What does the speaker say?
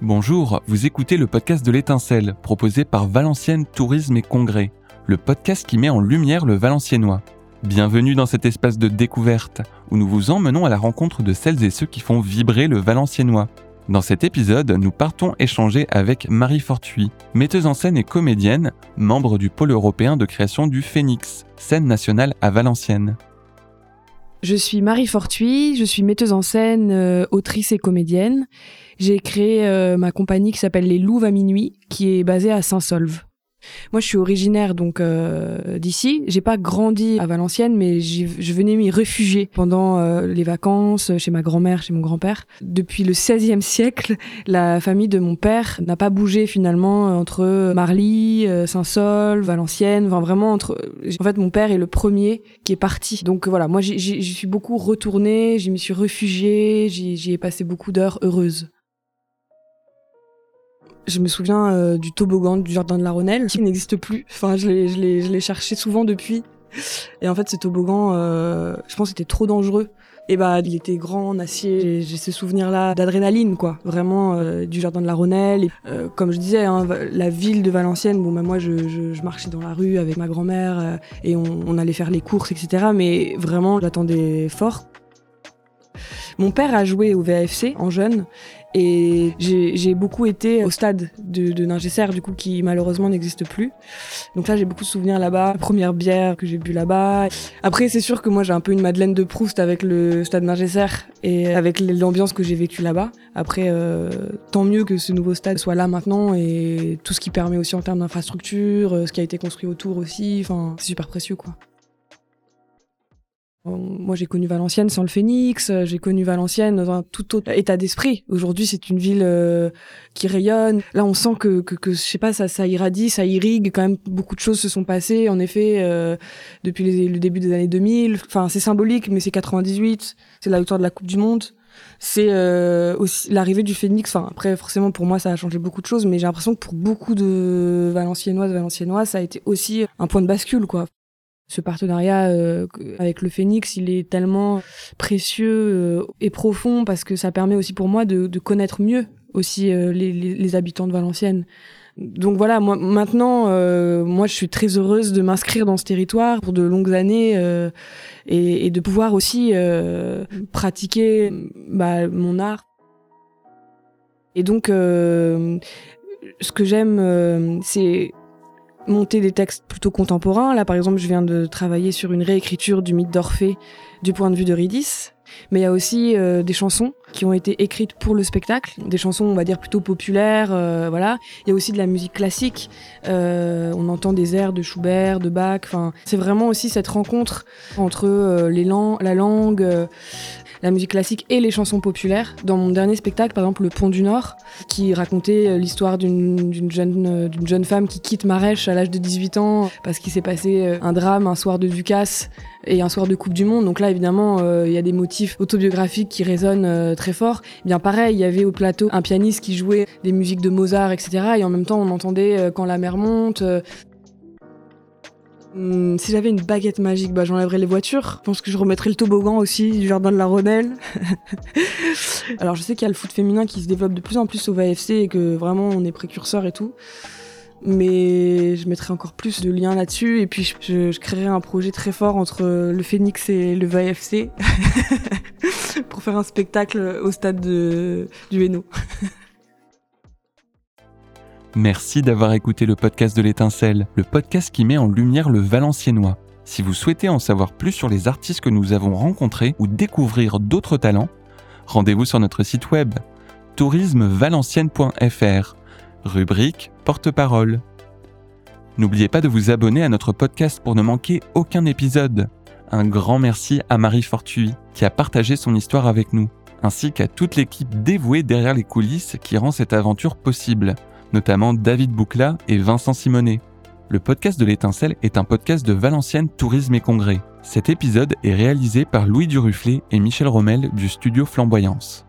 Bonjour, vous écoutez le podcast de l'étincelle, proposé par Valenciennes Tourisme et Congrès, le podcast qui met en lumière le valenciennois. Bienvenue dans cet espace de découverte, où nous vous emmenons à la rencontre de celles et ceux qui font vibrer le valenciennois. Dans cet épisode, nous partons échanger avec Marie Fortuit, metteuse en scène et comédienne, membre du pôle européen de création du Phénix, scène nationale à Valenciennes. Je suis Marie Fortuit, je suis metteuse en scène, euh, autrice et comédienne. J'ai créé euh, ma compagnie qui s'appelle Les Louves à minuit, qui est basée à Saint-Solve. Moi, je suis originaire donc euh, d'ici. J'ai pas grandi à Valenciennes, mais je venais m'y réfugier pendant euh, les vacances chez ma grand-mère, chez mon grand-père. Depuis le XVIe siècle, la famille de mon père n'a pas bougé finalement entre Marly, euh, Saint-Saul, Valenciennes. Enfin, vraiment entre. En fait, mon père est le premier qui est parti. Donc voilà, moi, j'y suis beaucoup retournée, j'y m'y suis réfugiée, j'y ai passé beaucoup d'heures heureuses. Je me souviens euh, du toboggan du jardin de la Ronnelle qui n'existe plus. Enfin, je l'ai cherché souvent depuis. Et en fait, ce toboggan, euh, je pense, était trop dangereux. Et bah, il était grand, en acier. J'ai ce souvenir-là d'adrénaline, quoi. Vraiment, euh, du jardin de la Ronnelle. Et, comme je disais, hein, la ville de Valenciennes, bon, bah, moi, je, marchais dans la rue avec ma grand-mère et on, allait faire les courses, etc. Mais vraiment, j'attendais fort. Mon père a joué au VFC en jeune et j'ai beaucoup été au stade de, de du coup, qui malheureusement n'existe plus. Donc là, j'ai beaucoup de souvenirs là-bas. Première bière que j'ai bu là-bas. Après, c'est sûr que moi, j'ai un peu une Madeleine de Proust avec le stade Ningesser et avec l'ambiance que j'ai vécue là-bas. Après, euh, tant mieux que ce nouveau stade soit là maintenant et tout ce qui permet aussi en termes d'infrastructure, euh, ce qui a été construit autour aussi. Enfin, c'est super précieux, quoi. Moi, j'ai connu Valenciennes sans le Phénix, euh, j'ai connu Valenciennes dans un tout autre état d'esprit. Aujourd'hui, c'est une ville euh, qui rayonne. Là, on sent que, je sais pas, ça, irradie, ça irrigue. Quand même, beaucoup de choses se sont passées, en effet, euh, depuis le début des années 2000. Enfin, c'est symbolique, mais c'est 98, c'est la victoire de la Coupe du Monde. C'est aussi l'arrivée du Phénix. Enfin, après, forcément, pour moi, ça a changé beaucoup de choses, mais j'ai l'impression que pour beaucoup de Valenciennoises, Valenciennois, ça a été aussi un point de bascule, quoi. Ce partenariat euh, avec le Phénix, il est tellement précieux euh, et profond parce que ça permet aussi pour moi de, de connaître mieux aussi euh, les, les, habitants de Valenciennes. Donc voilà, moi maintenant, moi je suis très heureuse de m'inscrire dans ce territoire pour de longues années et, et, de pouvoir aussi pratiquer bah, mon art. Et donc, ce que j'aime, c'est monter des textes plutôt contemporains. Là, par exemple, je viens de travailler sur une réécriture du mythe d'Orphée du point de vue de Ridis. Mais il y a aussi euh, des chansons qui ont été écrites pour le spectacle, des chansons, on va dire, plutôt populaires, euh, voilà. Il y a aussi de la musique classique. Euh, on entend des airs de Schubert, de Bach. C'est vraiment aussi cette rencontre entre les la langue, la musique classique et les chansons populaires. Dans mon dernier spectacle, par exemple, Le Pont du Nord, qui racontait l'histoire d'une jeune, femme qui quitte Marèche à l'âge de 18 ans parce qu'il s'est passé un drame un soir de Ducasse et un soir de Coupe du Monde. Donc là, évidemment, il y a des motifs autobiographiques qui résonnent très fort. Eh bien pareil, il y avait au plateau un pianiste qui jouait des musiques de Mozart, etc. Et en même temps, on entendait Quand la mer monte. Hmm, si j'avais une baguette magique, bah, j'enlèverais les voitures. Je pense que je remettrais le toboggan aussi du jardin de la Ronnelle. Alors je sais qu'il y a le foot féminin qui se développe de plus en plus au VFC et que vraiment on est précurseur et tout. Mais je mettrais encore plus de liens là-dessus et puis je, créerais un projet très fort entre le Phoenix et le VFC pour faire un spectacle au stade de, du Hainaut. Merci d'avoir écouté le podcast de l'étincelle, le podcast qui met en lumière le valenciennois. Si vous souhaitez en savoir plus sur les artistes que nous avons rencontrés ou découvrir d'autres talents, rendez-vous sur notre site web tourismevalencienne.fr, rubrique porte-parole. N'oubliez pas de vous abonner à notre podcast pour ne manquer aucun épisode. Un grand merci à Marie Fortuit qui a partagé son histoire avec nous, ainsi qu'à toute l'équipe dévouée derrière les coulisses qui rend cette aventure possible notamment David Boucla et Vincent Simonet. Le podcast de l'étincelle est un podcast de Valenciennes Tourisme et Congrès. Cet épisode est réalisé par Louis Duruflet et Michel Rommel du studio Flamboyance.